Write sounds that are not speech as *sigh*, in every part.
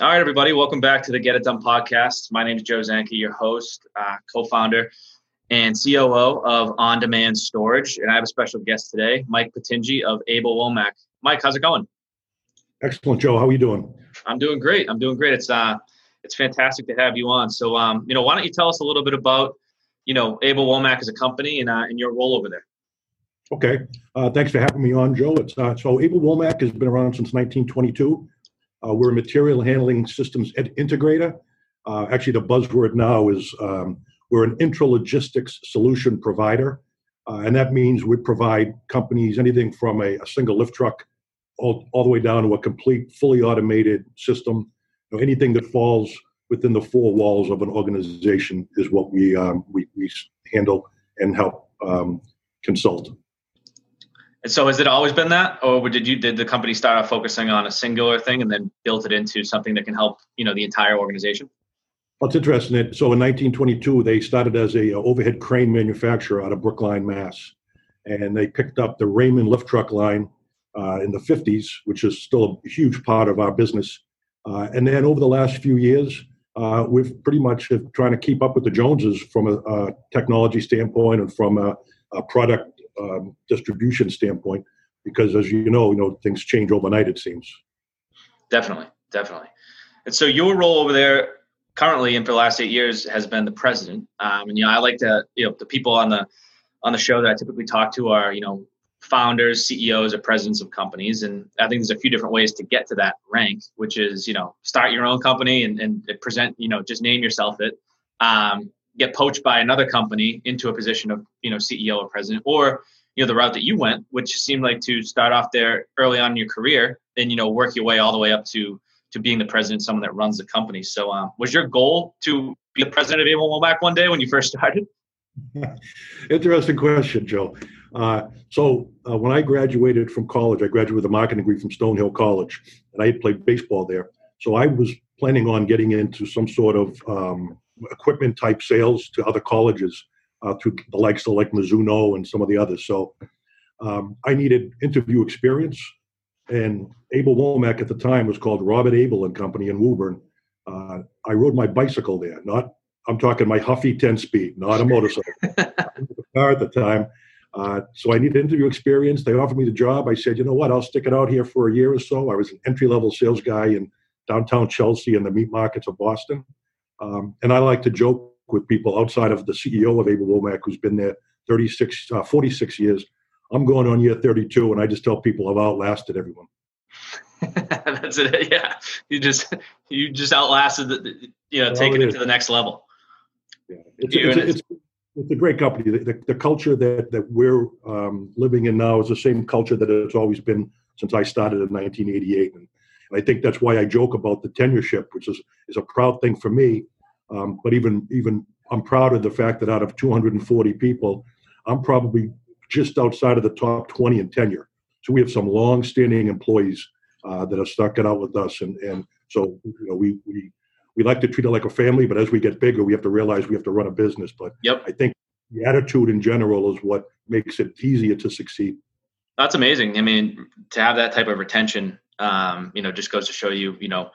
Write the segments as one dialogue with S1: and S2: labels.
S1: All right, everybody, welcome back to the Get It Done podcast. My name is Joe Zanke, your host, uh, co founder, and COO of On Demand Storage. And I have a special guest today, Mike Petinge of Abel Womack. Mike, how's it going?
S2: Excellent, Joe. How are you doing?
S1: I'm doing great. I'm doing great. It's uh, it's fantastic to have you on. So, um, you know, why don't you tell us a little bit about, you know, Abel Womack as a company and uh, and your role over there?
S2: Okay. Uh, thanks for having me on, Joe. It's uh, so Abel Womack has been around since 1922. Uh, we're a material handling systems integrator. Uh, actually, the buzzword now is um, we're an intralogistics solution provider. Uh, and that means we provide companies anything from a, a, single lift truck all, all the way down to a complete, fully automated system. You know, anything that falls within the four walls of an organization is what we, um, we, we handle and help um, consult.
S1: And so, has it always been that, or did you did the company start off focusing on a singular thing and then built it into something that can help you know the entire organization?
S2: Well, it's interesting. That, so in 1922, they started as a uh, overhead crane manufacturer out of Brookline, Mass, and they picked up the Raymond lift truck line uh, in the 50s, which is still a huge part of our business. Uh, and then over the last few years, uh, we've pretty much trying to keep up with the Joneses from a, a technology standpoint and from a, a product um, distribution standpoint, because as you know, you know things change overnight. It seems.
S1: Definitely, definitely. And so your role over there currently and for the last eight years has been the president. Um, and you know, I like to you know the people on the on the show that I typically talk to are you know founders, CEOs, or presidents of companies. And I think there's a few different ways to get to that rank, which is you know start your own company and, and present you know just name yourself it. Um, get poached by another company into a position of you know CEO or president, or you know the route that you went, which seemed like to start off there early on in your career, then you know work your way all the way up to to being the president, someone that runs the company. So, um, was your goal to be the president of Abel Womack one day when you first started? *laughs*
S2: Interesting question, Joe. Uh, so, uh, when I graduated from college, I graduated with a marketing degree from Stonehill College, and I had played baseball there. So, I was planning on getting into some sort of um, equipment type sales to other colleges uh, through the likes of like Mizuno and some of the others. So um, I needed interview experience, and Abel Womack at the time was called Robert Abel and Company in Woburn. Uh, I rode my bicycle there. Not I'm talking my Huffy 10 speed, not a motorcycle. *laughs* car at the time. Uh, so I needed interview experience. They offered me the job. I said, you know what? I'll stick it out here for a year or so. I was an entry level sales guy in downtown Chelsea and the meat markets of Boston. Um, and I like to joke with people outside of the CEO of Abel Womack, who's been there 36, uh, 46 years. I'm going on year 32, and I just tell people I've outlasted everyone. *laughs*
S1: That's it. *laughs* Yeah, you just you just outlasted the, you know, well, taking it, it to the next level.
S2: Yeah, it's, it's, it's, it's, a great company. The, the, the, culture that that we're um, living in now is the same culture that it's always been since I started in 1988, and and I think that's why I joke about the tenureship, which is, is a proud thing for me. Um, but even even I'm proud of the fact that out of 240 people, I'm probably just outside of the top 20 in tenure. So we have some long-standing employees uh, that have stuck it out with us, and and so you know we we we like to treat it like a family. But as we get bigger, we have to realize we have to run a business. But
S1: yep.
S2: I think the attitude in general is what makes it easier to succeed.
S1: That's amazing. I mean, to have that type of retention um, you know, just goes to show you, you know,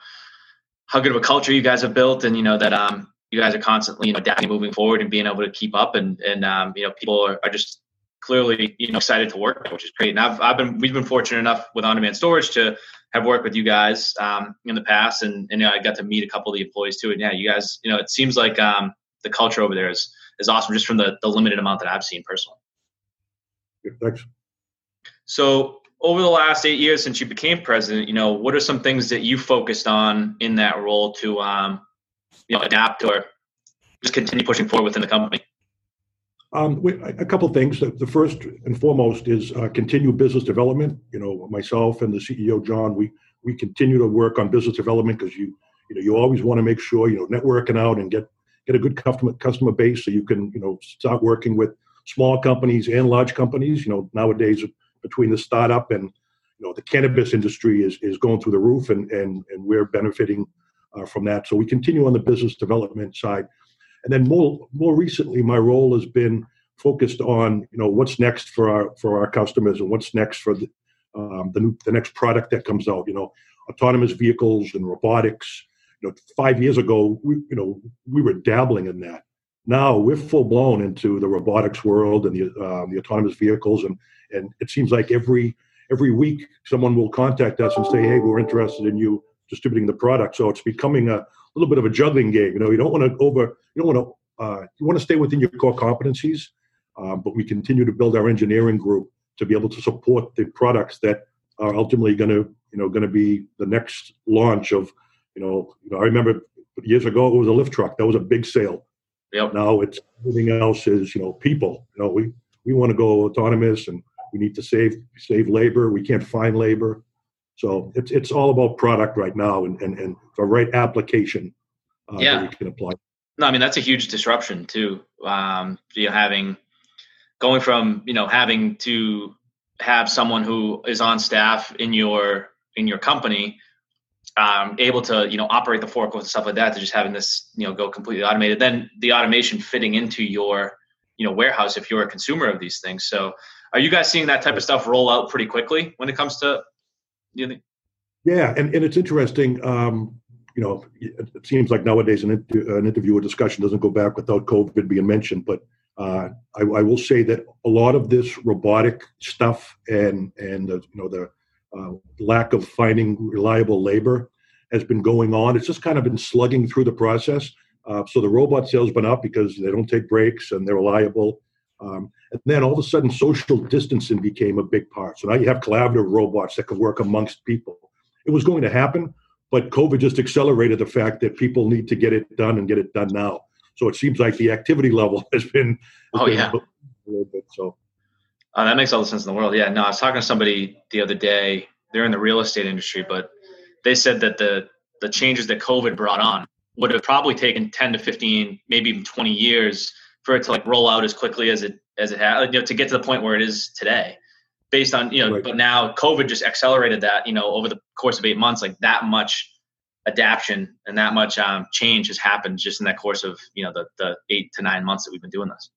S1: how good of a culture you guys have built, and you know that um, you guys are constantly, you know, adapting, moving forward, and being able to keep up, and and um, you know, people are, are just clearly, you know, excited to work, which is great. And I've I've been we've been fortunate enough with on demand storage to have worked with you guys um, in the past, and and you know, I got to meet a couple of the employees too. And yeah, you guys, you know, it seems like um, the culture over there is is awesome, just from the the limited amount that I've seen personally.
S2: thanks.
S1: So over the last eight years since you became president, you know, what are some things that you focused on in that role to, um, you know, adapt or just continue pushing forward within the company?
S2: Um, a couple things. The first and foremost is uh, continue business development. You know, myself and the CEO John, we we continue to work on business development because you you know you always want to make sure you know networking out and get get a good customer customer base so you can you know start working with small companies and large companies. You know, nowadays between the startup and you know the cannabis industry is is going through the roof, and and and we're benefiting uh, from that. So we continue on the business development side, and then more more recently, my role has been focused on you know what's next for our for our customers and what's next for the um, the new the next product that comes out. You know, autonomous vehicles and robotics. you know, five years ago, we, you know, we were dabbling in that. Now we're full blown into the robotics world and the uh, the autonomous vehicles, and and it seems like every every week someone will contact us and say, hey, we're interested in you distributing the product. So it's becoming a little bit of a juggling game. You know, you don't want to over, you don't want to, uh, you want to stay within your core competencies, um, but we continue to build our engineering group to be able to support the products that are ultimately going to, you know, going to be the next launch of, you know, you know, I remember years ago it was a lift truck. That was a big sale.
S1: Yep.
S2: Now it's everything else is, you know, people. You know, we we want to go autonomous and we need to save save labor. We can't find labor. So it's it's all about product right now and and, and the right application uh,
S1: yeah.
S2: that we can apply.
S1: No, I mean that's a huge disruption too. Um, you having going from you know having to have someone who is on staff in your in your company um, able to you know operate the forklift and stuff like that to just having this you know go completely automated then the automation fitting into your you know warehouse if you're a consumer of these things so are you guys seeing that type of stuff roll out pretty quickly when it comes to you know,
S2: yeah and, and it's interesting um, you know it seems like nowadays an, an interview or discussion doesn't go back without covid being mentioned but uh, I, I, will say that a lot of this robotic stuff and and the, you know the uh, lack of finding reliable labor has been going on. It's just kind of been slugging through the process. Uh, so the robot sales been up because they don't take breaks and they're reliable. Um, and then all of a sudden, social distancing became a big part. So now you have collaborative robots that can work amongst people. It was going to happen, but COVID just accelerated the fact that people need to get it done and get it done now. So it seems like the activity level *laughs* has been.
S1: Has oh
S2: been
S1: yeah.
S2: A little bit, so.
S1: Uh, that makes all the sense in the world. Yeah. No, I was talking to somebody the other day. They're in the real estate industry, but they said that the the changes that COVID brought on would have probably taken 10 to 15, maybe even 20 years for it to like roll out as quickly as it as it had, you know, to get to the point where it is today. Based on you know, right. but now COVID just accelerated that. You know, over the course of eight months, like that much adaptation and that much um, change has happened just in that course of you know the the eight to nine months that we've been doing this.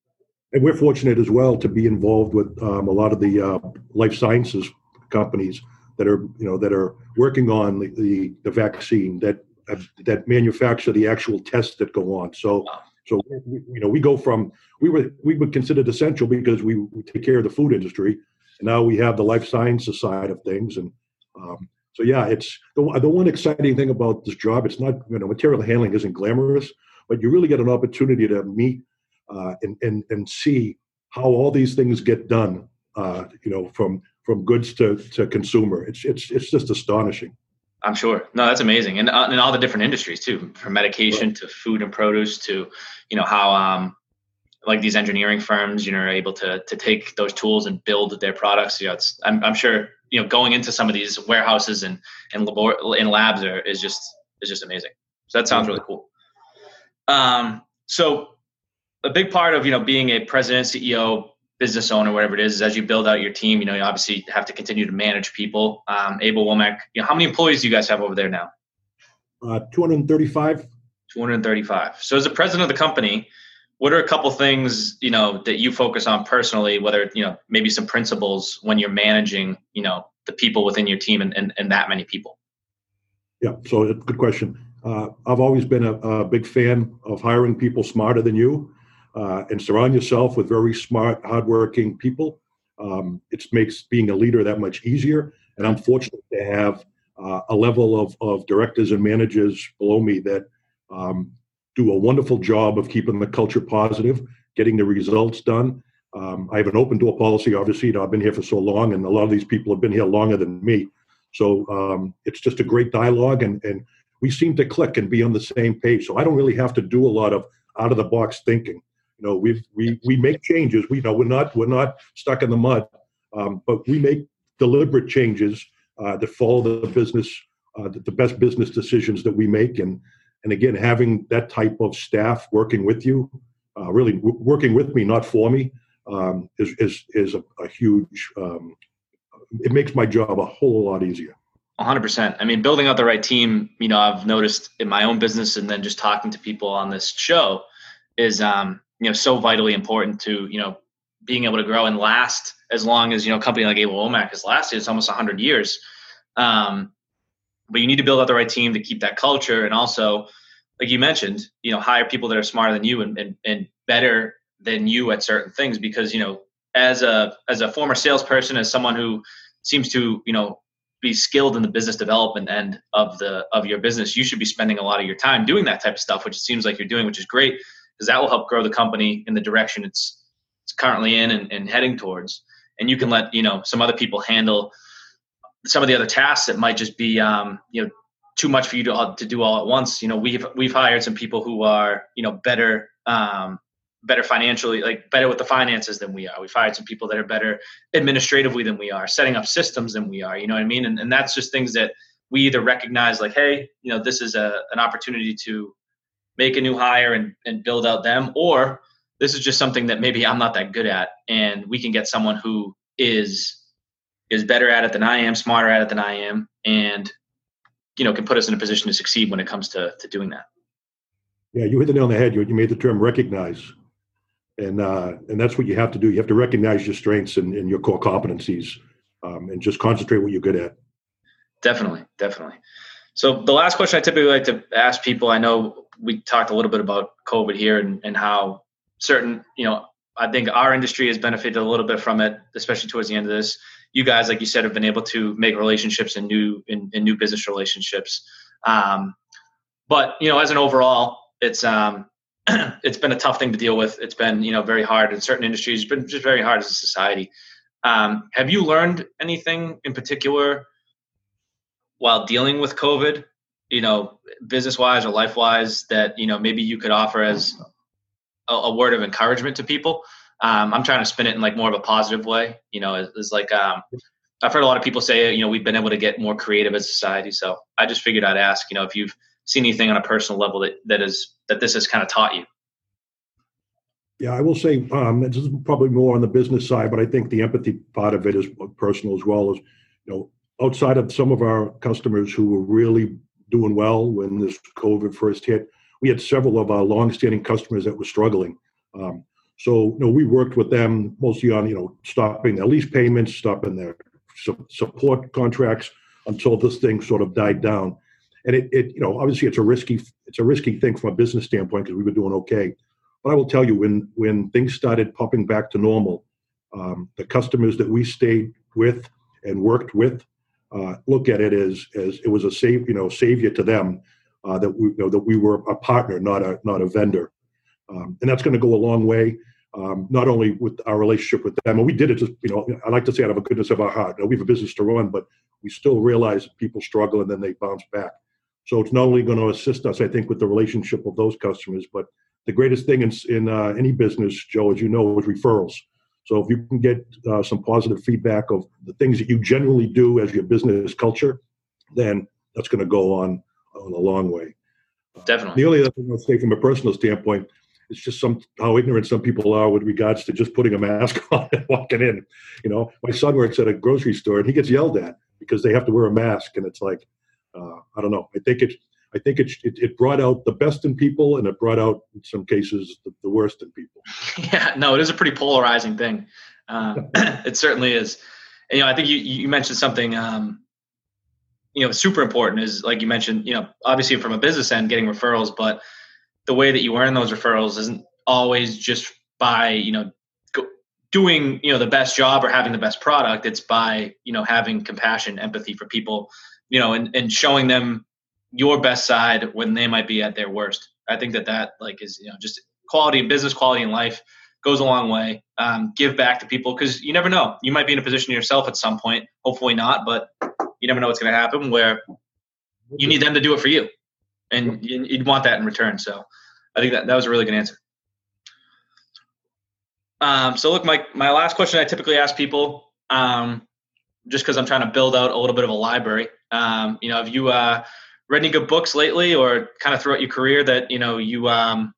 S2: And we're fortunate as well to be involved with um, a lot of the uh, life sciences companies that are you know that are working on the, the, the vaccine that that manufacture the actual tests that go on. So so you know we go from we were we were considered essential because we, we take care of the food industry, and now we have the life sciences side of things and. Um, so yeah, it's the, the one exciting thing about this job. It's not you know material handling isn't glamorous, but you really get an opportunity to meet uh, and and and see how all these things get done. Uh, you know, from from goods to, to consumer. It's it's it's just astonishing.
S1: I'm sure. No, that's amazing, and uh, in all the different industries too, from medication right. to food and produce to, you know, how um, like these engineering firms, you know, are able to to take those tools and build their products. You know, it's I'm, I'm sure you know going into some of these warehouses and and labor in labs are, is just is just amazing. So that sounds really cool. Um, so a big part of you know being a president CEO business owner, whatever it is, is as you build out your team, you know, you obviously have to continue to manage people. Um, Abel Womack, you know, how many employees do you guys have over there now?
S2: Uh, 235.
S1: 235. So as a president of the company, what are a couple things, you know, that you focus on personally, whether, you know, maybe some principles when you're managing, you know, the people within your team and, and, and that many people?
S2: Yeah. So good question. Uh, I've always been a, a big fan of hiring people smarter than you uh, and surround yourself with very smart, hardworking people. Um, it makes being a leader that much easier. And I'm fortunate to have uh, a level of, of directors and managers below me that um, do a wonderful job of keeping the culture positive, getting the results done. Um, I have an open door policy, obviously. You know, I've been here for so long, and a lot of these people have been here longer than me. So um, it's just a great dialogue, and, and we seem to click and be on the same page. So I don't really have to do a lot of out of the box thinking. You know, we we we make changes. We you know we're not we're not stuck in the mud, um, but we make deliberate changes uh, that follow the business, uh, the, the best business decisions that we make, and and again having that type of staff working with you, uh, really w- working with me, not for me, um, is is is a, a huge. Um, it makes my job a whole lot easier.
S1: 100%. I mean, building out the right team, you know, I've noticed in my own business and then just talking to people on this show is um, you know so vitally important to you know being able to grow and last as long as you know a company like Abel Womack has lasted. It's almost 100 years. Um, but you need to build out the right team to keep that culture and also like you mentioned you know hire people that are smarter than you and, and, and better than you at certain things because you know as a as a former salesperson as someone who seems to you know be skilled in the business development end of the of your business you should be spending a lot of your time doing that type of stuff which it seems like you're doing which is great because that will help grow the company in the direction it's it's currently in and, and heading towards. And you can let you know some other people handle some of the other tasks that might just be um, you know too much for you to, to do all at once. You know we've we've hired some people who are you know better um, better financially like better with the finances than we are. We've hired some people that are better administratively than we are setting up systems than we are you know what i mean? And, and that's just things that we either recognize like hey you know this is a, an opportunity to make a new hire and, and build out them or this is just something that maybe i'm not that good at and we can get someone who is is better at it than I am, smarter at it than I am, and you know can put us in a position to succeed when it comes to to doing that.
S2: Yeah, you hit the nail on the head. You, you made the term recognize, and uh, and that's what you have to do. You have to recognize your strengths and, and your core competencies, um, and just concentrate what you're good at.
S1: Definitely, definitely. So the last question I typically like to ask people, I know we talked a little bit about COVID here and, and how certain, you know, I think our industry has benefited a little bit from it, especially towards the end of this you guys, like you said, have been able to make relationships and new in, in new business relationships. Um, but you know, as an overall, it's um, *clears throat* it's been a tough thing to deal with. It's been you know very hard in certain industries. It's been just very hard as a society. Um, have you learned anything in particular while dealing with COVID? You know, business wise or life wise, that you know maybe you could offer as a, a word of encouragement to people um, I'm trying to spin it in like more of a positive way. You know, it's, it's like um, I've heard a lot of people say, you know, we've been able to get more creative as a society. So I just figured I'd ask, you know, if you've seen anything on a personal level that that is that this has kind of taught you.
S2: Yeah, I will say um, this is probably more on the business side, but I think the empathy part of it is personal as well as you know outside of some of our customers who were really doing well when this COVID first hit, we had several of our long-standing customers that were struggling. Um, so, you know, we worked with them mostly on, you know, stopping their lease payments, stopping their su- support contracts until this thing sort of died down. And it, it, you know, obviously it's a risky, it's a risky thing from a business standpoint because we were doing okay. But I will tell you, when when things started popping back to normal, um, the customers that we stayed with and worked with uh, look at it as as it was a save, you know, savior to them uh, that we you know, that we were a partner, not a not a vendor, um, and that's going to go a long way um, not only with our relationship with them, and we did it just, you know, I like to say out of a goodness of our heart. You know, we have a business to run, but we still realize people struggle and then they bounce back. So it's not only going to assist us, I think, with the relationship of those customers, but the greatest thing in, in uh, any business, Joe, as you know, is referrals. So if you can get uh, some positive feedback of the things that you generally do as your business culture, then that's going to go on on a long way.
S1: Definitely.
S2: The only other thing I'll say from a personal standpoint, it's just some how ignorant some people are with regards to just putting a mask *laughs* on and walking in. You know, my son works at a grocery store and he gets yelled at because they have to wear a mask, and it's like, uh, I don't know. I think it, I think it, it, it brought out the best in people, and it brought out in some cases the, the worst in people. *laughs*
S1: Yeah, no, it is a pretty polarizing thing. Um, *clears throat* it certainly is. And, you know, I think you you mentioned something. Um, you know, super important is like you mentioned. You know, obviously from a business end, getting referrals, but the way that you earn those referrals isn't always just by you know doing you know the best job or having the best product it's by you know having compassion empathy for people you know and, and showing them your best side when they might be at their worst i think that that like is you know just quality in business quality in life goes a long way um, give back to people because you never know you might be in a position yourself at some point hopefully not but you never know what's going to happen where you need them to do it for you and you'd want that in return. So I think that that was a really good answer. Um, so look, my my last question I typically ask people, um, just because I'm trying to build out a little bit of a library. Um, you know, have you uh, read any good books lately, or kind of throughout your career that you know you um,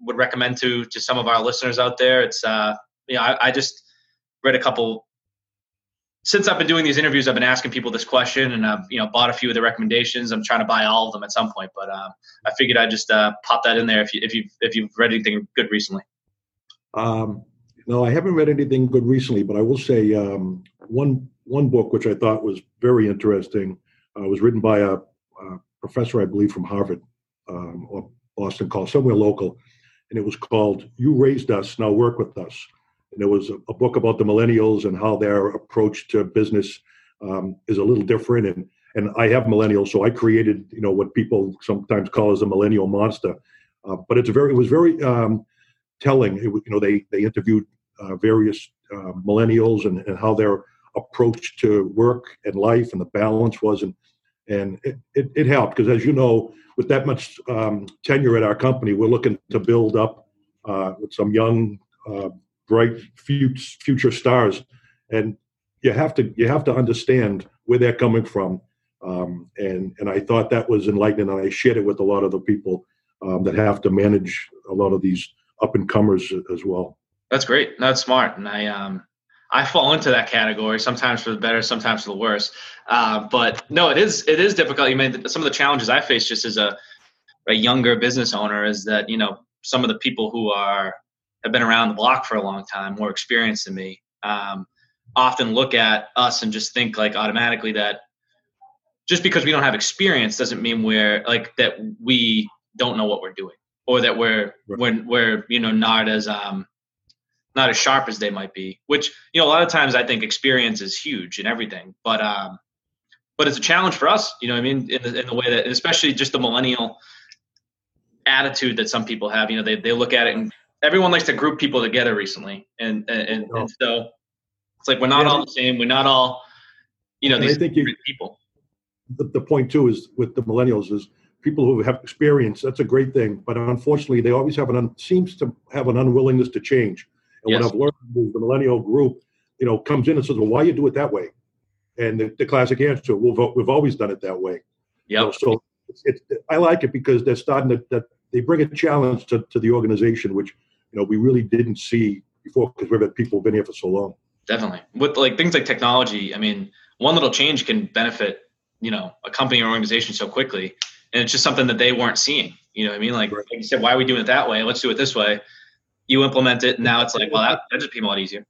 S1: would recommend to to some of our listeners out there? It's uh, you know, I, I just read a couple since I've been doing these interviews, I've been asking people this question, and I've you know bought a few of the recommendations. I'm trying to buy all of them at some point, but um, I figured I'd just uh, pop that in there if you if you if you've read anything good recently.
S2: Um, no, I haven't read anything good recently, but I will say um, one one book which I thought was very interesting uh, was written by a, a, professor, I believe, from Harvard um, or Boston College, somewhere local, and it was called "You Raised Us, Now Work with Us." And it was a, a book about the millennials and how their approach to business um, is a little different. And and I have millennials, so I created you know what people sometimes call as a millennial monster. Uh, but it's very it was very um, telling. It, you know they they interviewed uh, various uh, millennials and, and how their approach to work and life and the balance was and and it, it, it helped because as you know with that much um, tenure at our company we're looking to build up uh, with some young uh, bright future, future stars and you have to you have to understand where they're coming from um, and and I thought that was enlightening and I shared it with a lot of the people um, that have to manage a lot of these up and comers as well.
S1: That's great. That's smart. And I um I fall into that category sometimes for the better, sometimes for the worse. Uh, but no, it is it is difficult. You mean some of the challenges I face just as a a younger business owner is that you know some of the people who are have been around the block for a long time, more experienced than me, um, often look at us and just think like automatically that just because we don't have experience doesn't mean we're like that we don't know what we're doing or that we're right. we're, we're you know not as um not as sharp as they might be which you know a lot of times i think experience is huge in everything but um but it's a challenge for us you know i mean in the, in the way that especially just the millennial attitude that some people have you know they, they look at it and everyone likes to group people together recently and and, and, and so it's like we're not yeah. all the same we're not all you know these different people
S2: the, the point too is with the millennials is people who have experience. That's a great thing, but unfortunately, they always have an un, seems to have an unwillingness to change. And yes. what I've learned is the millennial group, you know, comes in and says, "Well, why you do it that way?" And the, the classic answer, "We've we've always done it that way."
S1: Yeah. You know,
S2: so it's, it's, I like it because they're starting to that they bring a challenge to, to the organization, which you know we really didn't see before because we've had people been here for so long.
S1: Definitely, with like things like technology. I mean, one little change can benefit you know a company or organization so quickly and it's just something that they weren't seeing you know what i mean like, right. like you said why are we doing it that way let's do it this way you implement it and now it's like well that, that just became a lot easier.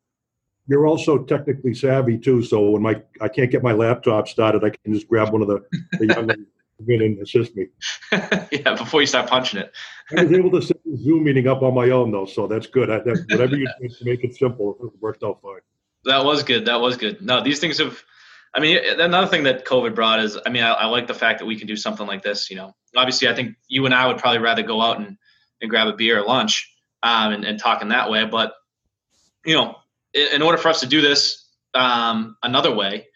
S2: You're also technically savvy too so when my i can't get my laptop started i can just grab one of the, the young in and assist me. *laughs*
S1: Yeah before you start punching it.
S2: I was able to set the zoom meeting up on my own though so that's good. I, that, whatever you do to make it simple it worked out fine.
S1: That was good that was good. No these things have I mean, another thing that COVID brought is, I mean, I, I, like the fact that we can do something like this. You know, obviously, I think you and I would probably rather go out and, and grab a beer or lunch um, and, and talk in that way. But, you know, in, in order for us to do this um, another way,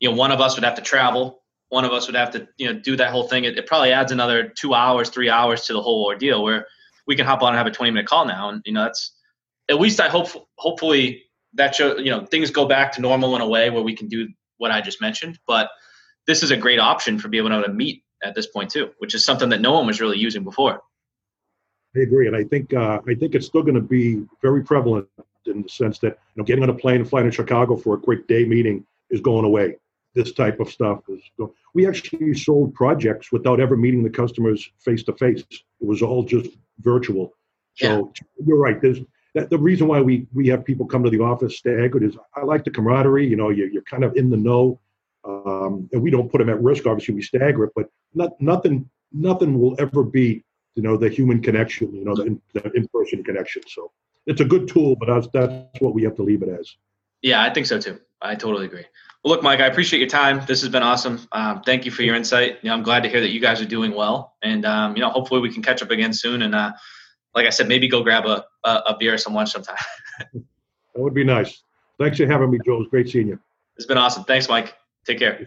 S1: you know, one of us would have to travel. One of us would have to, you know, do that whole thing. It, it probably adds another two hours, three hours to the whole ordeal where we can hop on and have a 20 minute call now. And, you know, that's at least I hope, hopefully that show, you know, things go back to normal in a way where we can do what I just mentioned. But this is a great option for being able to meet at this point too, which is something that no one was really using before.
S2: I agree, and I think uh, I think it's still going to be very prevalent in the sense that you know getting on a plane and flying to Chicago for a quick day meeting is going away. This type of stuff is. Going, we actually sold projects without ever meeting the customers face to face. It was all just virtual. So yeah. you're right. There's that the reason why we we have people come to the office staggered is I like the camaraderie. You know, you're, you're kind of in the know, um, and we don't put them at risk. Obviously, we stagger it, but not, nothing nothing will ever be you know the human connection. You know, the, in, the in-person connection. So it's a good tool, but that's that's what we have to leave it as.
S1: Yeah, I think so too. I totally agree. Well, look, Mike, I appreciate your time. This has been awesome. Um, thank you for your insight. You know, I'm glad to hear that you guys are doing well, and um, you know, hopefully we can catch up again soon and. Uh, like I said, maybe go grab a, a, a beer or some lunch sometime. *laughs*
S2: that would be nice. Thanks for having me, Joe. It was great seeing you.
S1: It's been awesome. Thanks, Mike. Take care.